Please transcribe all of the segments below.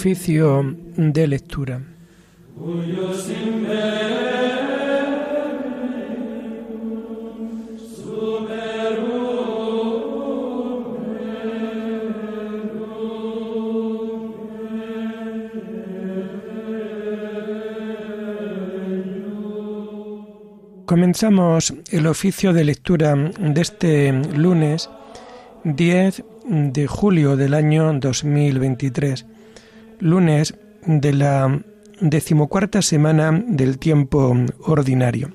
Oficio de lectura. Comenzamos el oficio de lectura de este lunes 10 de julio del año 2023, lunes de la decimocuarta semana del tiempo ordinario.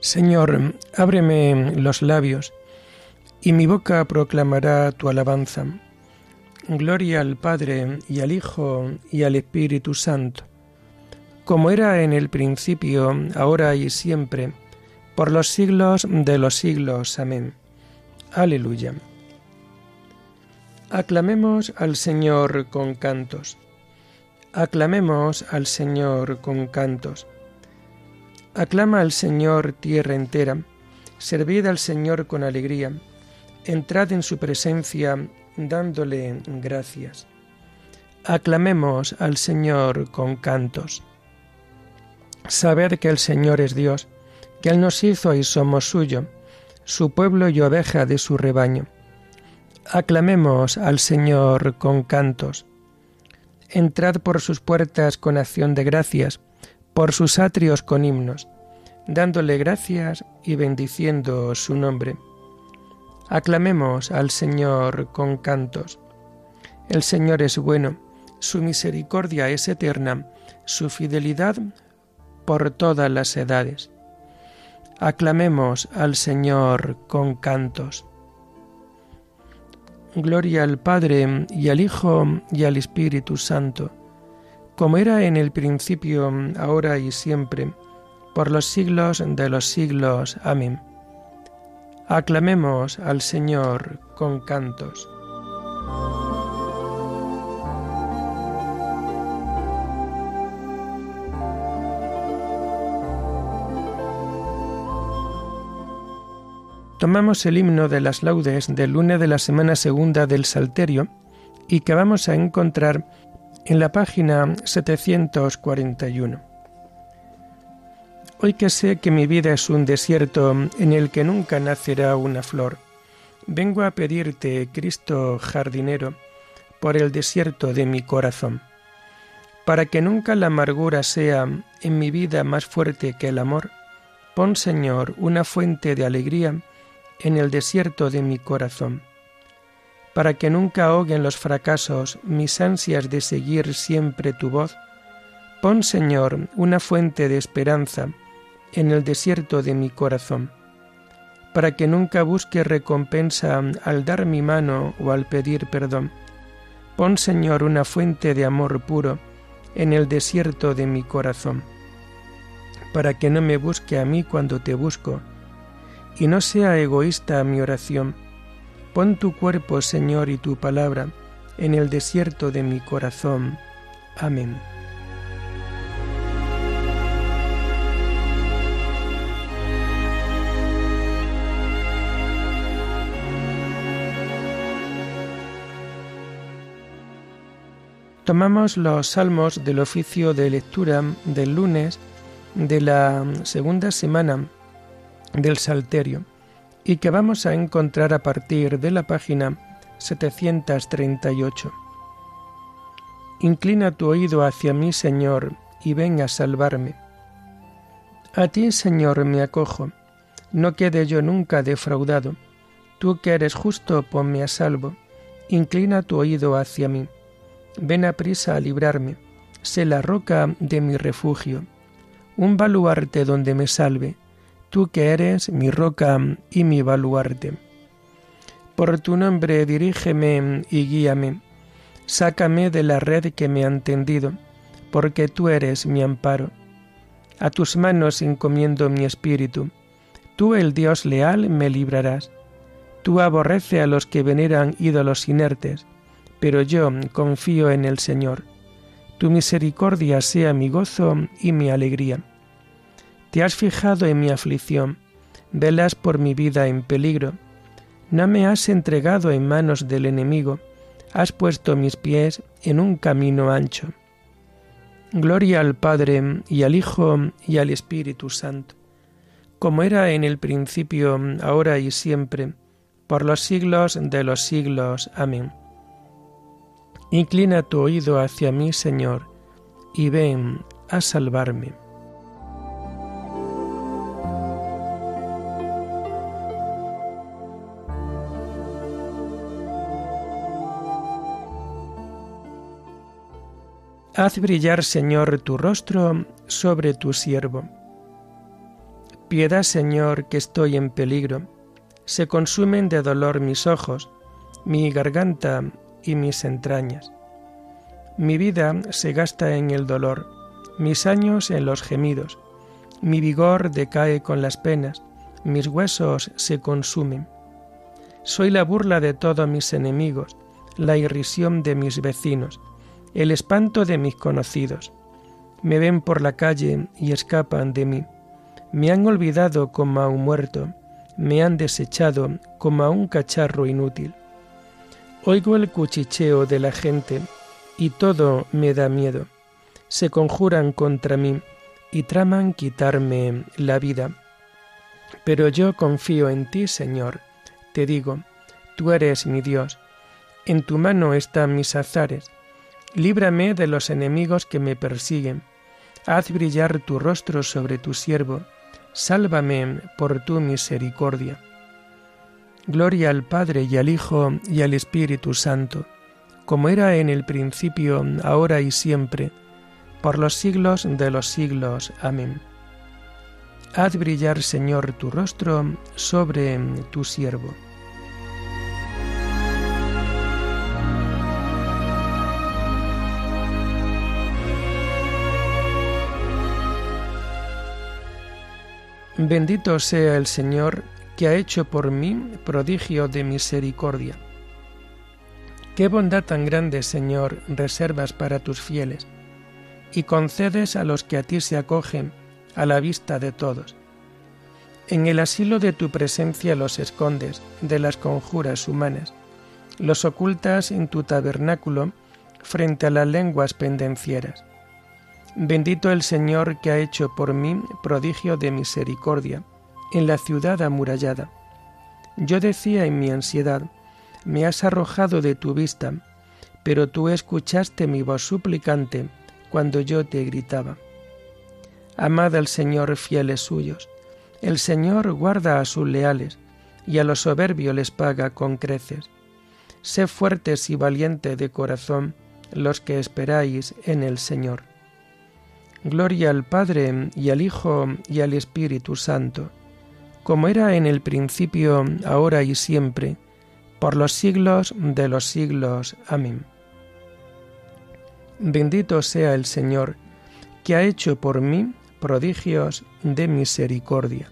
Señor, ábreme los labios, y mi boca proclamará tu alabanza. Gloria al Padre y al Hijo y al Espíritu Santo, como era en el principio, ahora y siempre, por los siglos de los siglos. Amén. Aleluya. Aclamemos al Señor con cantos. Aclamemos al Señor con cantos. Aclama al Señor tierra entera, servid al Señor con alegría, entrad en su presencia dándole gracias. Aclamemos al Señor con cantos. Sabed que el Señor es Dios, que Él nos hizo y somos suyo, su pueblo y oveja de su rebaño. Aclamemos al Señor con cantos. Entrad por sus puertas con acción de gracias, por sus atrios con himnos, dándole gracias y bendiciendo su nombre. Aclamemos al Señor con cantos. El Señor es bueno, su misericordia es eterna, su fidelidad por todas las edades. Aclamemos al Señor con cantos. Gloria al Padre y al Hijo y al Espíritu Santo como era en el principio, ahora y siempre, por los siglos de los siglos. Amén. Aclamemos al Señor con cantos. Tomamos el himno de las laudes del lunes de la semana segunda del Salterio y que vamos a encontrar en la página 741. Hoy que sé que mi vida es un desierto en el que nunca nacerá una flor, vengo a pedirte, Cristo jardinero, por el desierto de mi corazón, para que nunca la amargura sea en mi vida más fuerte que el amor. Pon, Señor, una fuente de alegría en el desierto de mi corazón para que nunca ahoguen los fracasos mis ansias de seguir siempre tu voz. Pon, Señor, una fuente de esperanza en el desierto de mi corazón, para que nunca busque recompensa al dar mi mano o al pedir perdón. Pon, Señor, una fuente de amor puro en el desierto de mi corazón, para que no me busque a mí cuando te busco, y no sea egoísta mi oración, Pon tu cuerpo, Señor, y tu palabra en el desierto de mi corazón. Amén. Tomamos los salmos del oficio de lectura del lunes de la segunda semana del Salterio y que vamos a encontrar a partir de la página 738. Inclina tu oído hacia mí, Señor, y ven a salvarme. A ti, Señor, me acojo, no quede yo nunca defraudado. Tú que eres justo, ponme a salvo. Inclina tu oído hacia mí. Ven a prisa a librarme. Sé la roca de mi refugio, un baluarte donde me salve tú que eres mi roca y mi baluarte. Por tu nombre dirígeme y guíame, sácame de la red que me han tendido, porque tú eres mi amparo. A tus manos encomiendo mi espíritu, tú el Dios leal me librarás. Tú aborrece a los que veneran ídolos inertes, pero yo confío en el Señor. Tu misericordia sea mi gozo y mi alegría. Te has fijado en mi aflicción, velas por mi vida en peligro. No me has entregado en manos del enemigo, has puesto mis pies en un camino ancho. Gloria al Padre y al Hijo y al Espíritu Santo, como era en el principio, ahora y siempre, por los siglos de los siglos. Amén. Inclina tu oído hacia mí, Señor, y ven a salvarme. Haz brillar, Señor, tu rostro sobre tu siervo. Piedad, Señor, que estoy en peligro. Se consumen de dolor mis ojos, mi garganta y mis entrañas. Mi vida se gasta en el dolor, mis años en los gemidos. Mi vigor decae con las penas, mis huesos se consumen. Soy la burla de todos mis enemigos, la irrisión de mis vecinos el espanto de mis conocidos. Me ven por la calle y escapan de mí. Me han olvidado como a un muerto, me han desechado como a un cacharro inútil. Oigo el cuchicheo de la gente y todo me da miedo. Se conjuran contra mí y traman quitarme la vida. Pero yo confío en ti, Señor. Te digo, tú eres mi Dios. En tu mano están mis azares Líbrame de los enemigos que me persiguen. Haz brillar tu rostro sobre tu siervo. Sálvame por tu misericordia. Gloria al Padre y al Hijo y al Espíritu Santo, como era en el principio, ahora y siempre, por los siglos de los siglos. Amén. Haz brillar, Señor, tu rostro sobre tu siervo. Bendito sea el Señor que ha hecho por mí prodigio de misericordia. Qué bondad tan grande, Señor, reservas para tus fieles, y concedes a los que a ti se acogen a la vista de todos. En el asilo de tu presencia los escondes de las conjuras humanas, los ocultas en tu tabernáculo frente a las lenguas pendencieras. Bendito el Señor que ha hecho por mí prodigio de misericordia en la ciudad amurallada. Yo decía en mi ansiedad, me has arrojado de tu vista, pero tú escuchaste mi voz suplicante cuando yo te gritaba. Amad al Señor fieles suyos. El Señor guarda a sus leales y a los soberbios les paga con creces. Sé fuertes y valientes de corazón los que esperáis en el Señor. Gloria al Padre y al Hijo y al Espíritu Santo, como era en el principio, ahora y siempre, por los siglos de los siglos. Amén. Bendito sea el Señor, que ha hecho por mí prodigios de misericordia.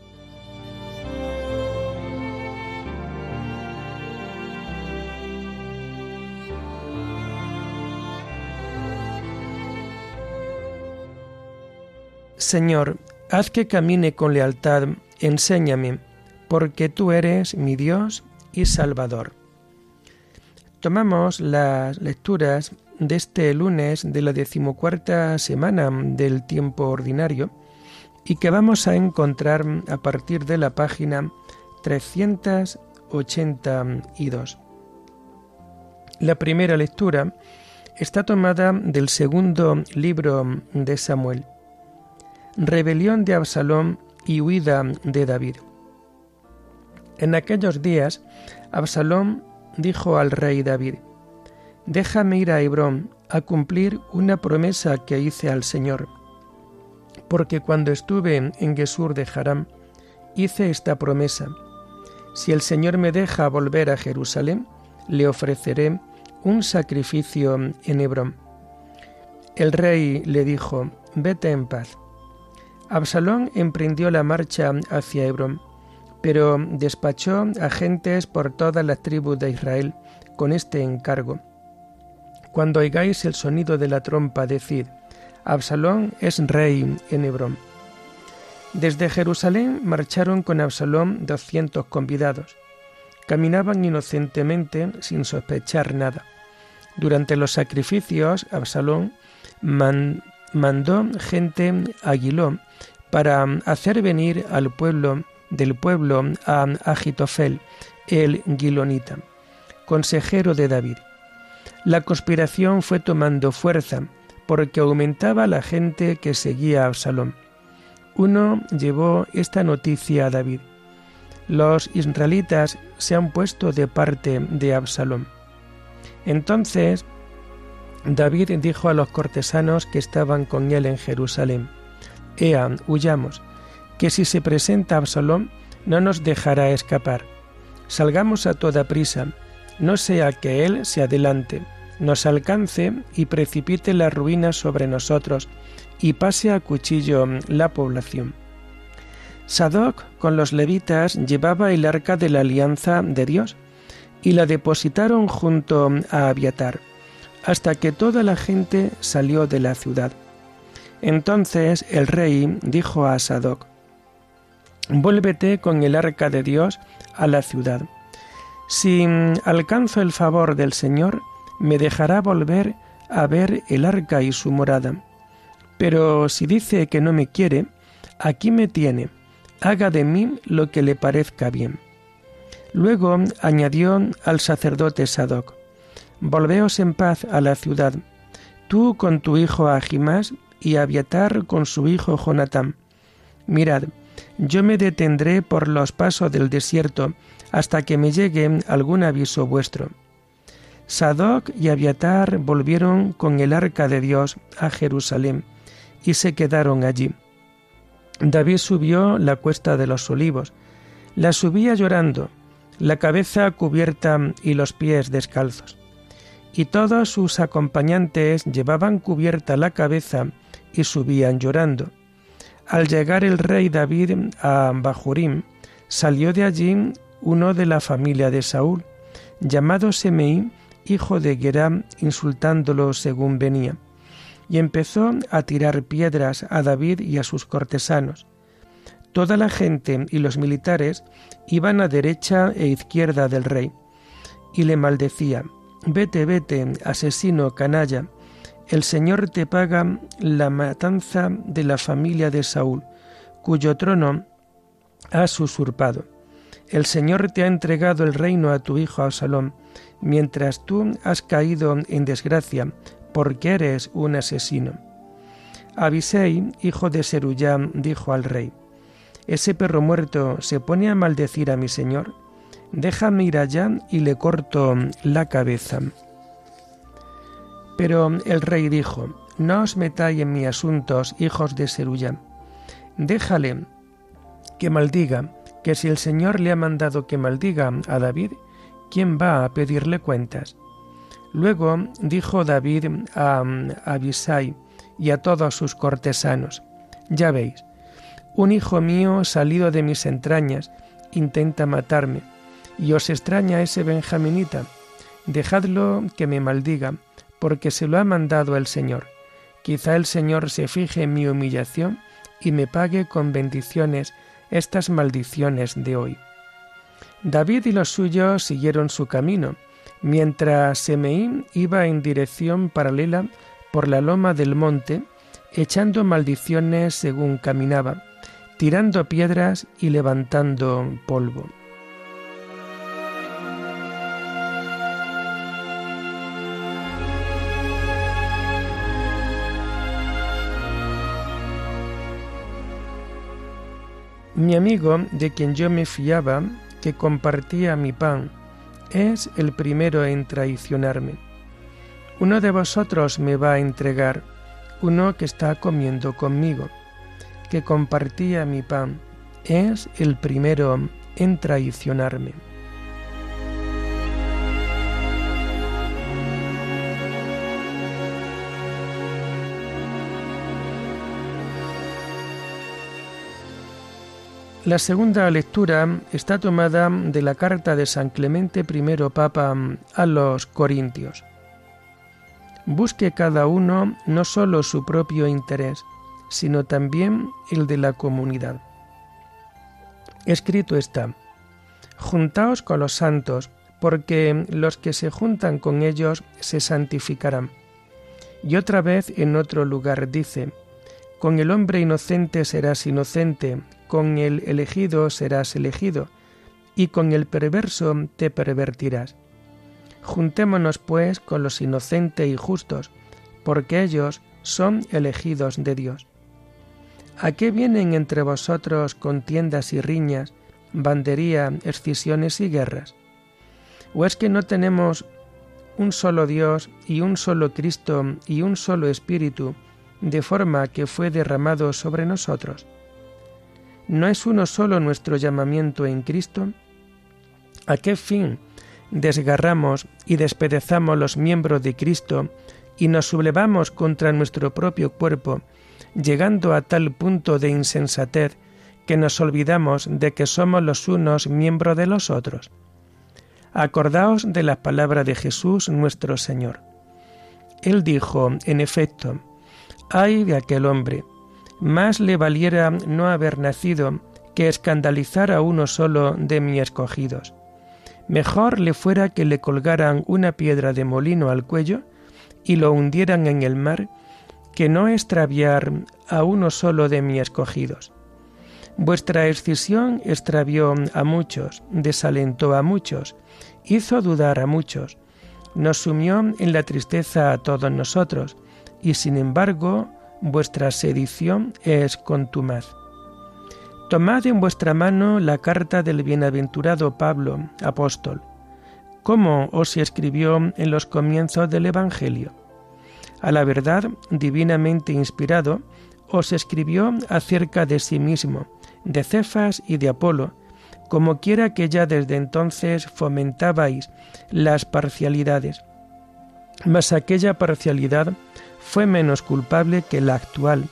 Señor, haz que camine con lealtad, enséñame, porque tú eres mi Dios y Salvador. Tomamos las lecturas de este lunes de la decimocuarta semana del tiempo ordinario y que vamos a encontrar a partir de la página 382. La primera lectura está tomada del segundo libro de Samuel rebelión de Absalón y huida de David. En aquellos días, Absalón dijo al rey David, Déjame ir a Hebrón a cumplir una promesa que hice al Señor, porque cuando estuve en Gesur de Haram, hice esta promesa, si el Señor me deja volver a Jerusalén, le ofreceré un sacrificio en Hebrón. El rey le dijo, Vete en paz. Absalón emprendió la marcha hacia Hebrón, pero despachó agentes por todas las tribus de Israel con este encargo. Cuando oigáis el sonido de la trompa, decid, Absalón es rey en Hebrón. Desde Jerusalén marcharon con Absalón doscientos convidados. Caminaban inocentemente sin sospechar nada. Durante los sacrificios, Absalón mandó gente a Gilón para hacer venir al pueblo del pueblo a Agitofel, el Gilonita, consejero de David. La conspiración fue tomando fuerza porque aumentaba la gente que seguía a Absalón. Uno llevó esta noticia a David. Los israelitas se han puesto de parte de Absalón. Entonces David dijo a los cortesanos que estaban con él en Jerusalén, Ea, huyamos, que si se presenta Absalón no nos dejará escapar. Salgamos a toda prisa, no sea que él se adelante, nos alcance y precipite la ruina sobre nosotros y pase a cuchillo la población. Sadoc con los levitas llevaba el arca de la alianza de Dios y la depositaron junto a Abiatar, hasta que toda la gente salió de la ciudad. Entonces el rey dijo a Sadoc, Vuélvete con el arca de Dios a la ciudad. Si alcanzo el favor del Señor, me dejará volver a ver el arca y su morada. Pero si dice que no me quiere, aquí me tiene, haga de mí lo que le parezca bien. Luego añadió al sacerdote Sadoc, Volveos en paz a la ciudad, tú con tu hijo Ahimás y Abiatar con su hijo Jonatán. Mirad, yo me detendré por los pasos del desierto hasta que me llegue algún aviso vuestro. Sadoc y Abiatar volvieron con el arca de Dios a Jerusalén y se quedaron allí. David subió la cuesta de los olivos, la subía llorando, la cabeza cubierta y los pies descalzos. Y todos sus acompañantes llevaban cubierta la cabeza y subían llorando. Al llegar el rey David a Bajurim, salió de allí uno de la familia de Saúl, llamado Semeí, hijo de Geram, insultándolo según venía, y empezó a tirar piedras a David y a sus cortesanos. Toda la gente y los militares iban a derecha e izquierda del rey, y le maldecía, Vete, vete, asesino, canalla, el Señor te paga la matanza de la familia de Saúl, cuyo trono has usurpado. El Señor te ha entregado el reino a tu hijo Absalón, mientras tú has caído en desgracia, porque eres un asesino. Abisei, hijo de Seruyá, dijo al rey, Ese perro muerto se pone a maldecir a mi señor. Déjame ir allá y le corto la cabeza. Pero el rey dijo, No os metáis en mis asuntos, hijos de Seruya. Déjale que maldiga, que si el Señor le ha mandado que maldiga a David, ¿quién va a pedirle cuentas? Luego dijo David a Abisai y a todos sus cortesanos, Ya veis, un hijo mío salido de mis entrañas intenta matarme, y os extraña ese benjaminita. Dejadlo que me maldiga, porque se lo ha mandado el Señor. Quizá el Señor se fije en mi humillación y me pague con bendiciones estas maldiciones de hoy. David y los suyos siguieron su camino, mientras Semeín iba en dirección paralela por la loma del monte, echando maldiciones según caminaba, tirando piedras y levantando polvo. Mi amigo, de quien yo me fiaba, que compartía mi pan, es el primero en traicionarme. Uno de vosotros me va a entregar, uno que está comiendo conmigo, que compartía mi pan, es el primero en traicionarme. La segunda lectura está tomada de la carta de San Clemente I Papa a los Corintios. Busque cada uno no solo su propio interés, sino también el de la comunidad. Escrito está, Juntaos con los santos, porque los que se juntan con ellos se santificarán. Y otra vez en otro lugar dice, Con el hombre inocente serás inocente, con el elegido serás elegido, y con el perverso te pervertirás. Juntémonos pues con los inocentes y justos, porque ellos son elegidos de Dios. ¿A qué vienen entre vosotros contiendas y riñas, bandería, excisiones y guerras? ¿O es que no tenemos un solo Dios y un solo Cristo y un solo Espíritu, de forma que fue derramado sobre nosotros? ¿No es uno solo nuestro llamamiento en Cristo? ¿A qué fin desgarramos y despedezamos los miembros de Cristo y nos sublevamos contra nuestro propio cuerpo, llegando a tal punto de insensatez que nos olvidamos de que somos los unos miembros de los otros? Acordaos de las palabras de Jesús nuestro Señor. Él dijo, en efecto, ay de aquel hombre, más le valiera no haber nacido que escandalizar a uno solo de mis escogidos. Mejor le fuera que le colgaran una piedra de molino al cuello y lo hundieran en el mar, que no extraviar a uno solo de mis escogidos. Vuestra excisión extravió a muchos, desalentó a muchos, hizo dudar a muchos, nos sumió en la tristeza a todos nosotros, y sin embargo vuestra sedición es contumaz. Tomad en vuestra mano la carta del bienaventurado Pablo, apóstol, como os escribió en los comienzos del Evangelio. A la verdad, divinamente inspirado, os escribió acerca de sí mismo, de Cefas y de Apolo, como quiera que ya desde entonces fomentabais las parcialidades. Mas aquella parcialidad fue menos culpable que la actual,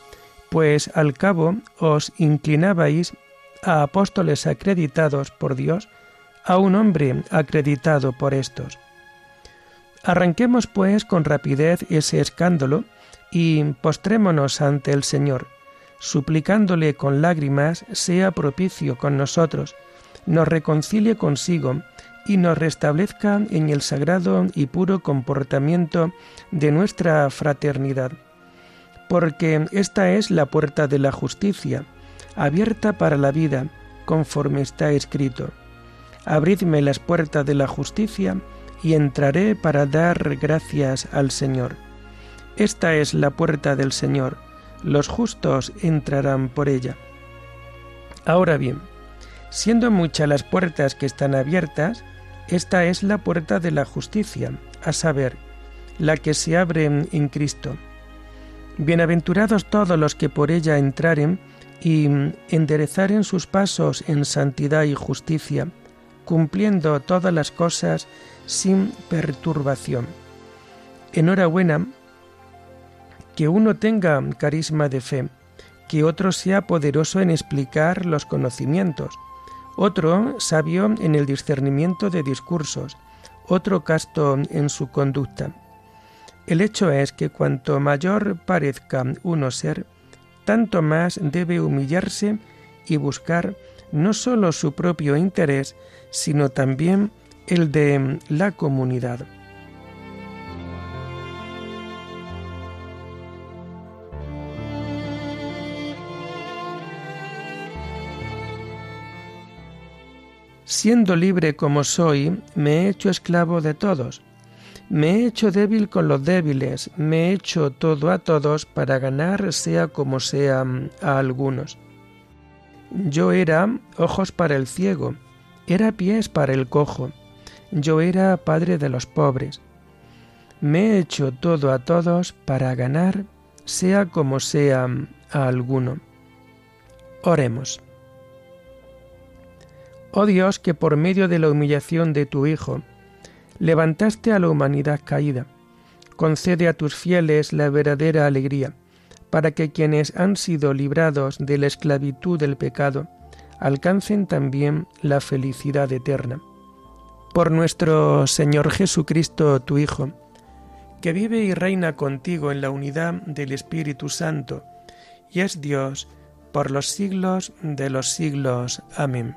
pues al cabo os inclinabais a apóstoles acreditados por Dios, a un hombre acreditado por estos. Arranquemos pues con rapidez ese escándalo y postrémonos ante el Señor, suplicándole con lágrimas sea propicio con nosotros, nos reconcilie consigo y nos restablezca en el sagrado y puro comportamiento de nuestra fraternidad. Porque esta es la puerta de la justicia, abierta para la vida, conforme está escrito. Abridme las puertas de la justicia y entraré para dar gracias al Señor. Esta es la puerta del Señor, los justos entrarán por ella. Ahora bien, siendo muchas las puertas que están abiertas, esta es la puerta de la justicia, a saber, la que se abre en Cristo. Bienaventurados todos los que por ella entraren y enderezaren sus pasos en santidad y justicia, cumpliendo todas las cosas sin perturbación. Enhorabuena que uno tenga carisma de fe, que otro sea poderoso en explicar los conocimientos, otro sabio en el discernimiento de discursos, otro casto en su conducta. El hecho es que cuanto mayor parezca uno ser, tanto más debe humillarse y buscar no sólo su propio interés, sino también el de la comunidad. Siendo libre como soy, me he hecho esclavo de todos. Me he hecho débil con los débiles, me he hecho todo a todos para ganar sea como sea a algunos. Yo era ojos para el ciego, era pies para el cojo, yo era padre de los pobres. Me he hecho todo a todos para ganar sea como sea a alguno. Oremos. Oh Dios, que por medio de la humillación de tu Hijo, levantaste a la humanidad caída, concede a tus fieles la verdadera alegría, para que quienes han sido librados de la esclavitud del pecado alcancen también la felicidad eterna. Por nuestro Señor Jesucristo, tu Hijo, que vive y reina contigo en la unidad del Espíritu Santo, y es Dios por los siglos de los siglos. Amén.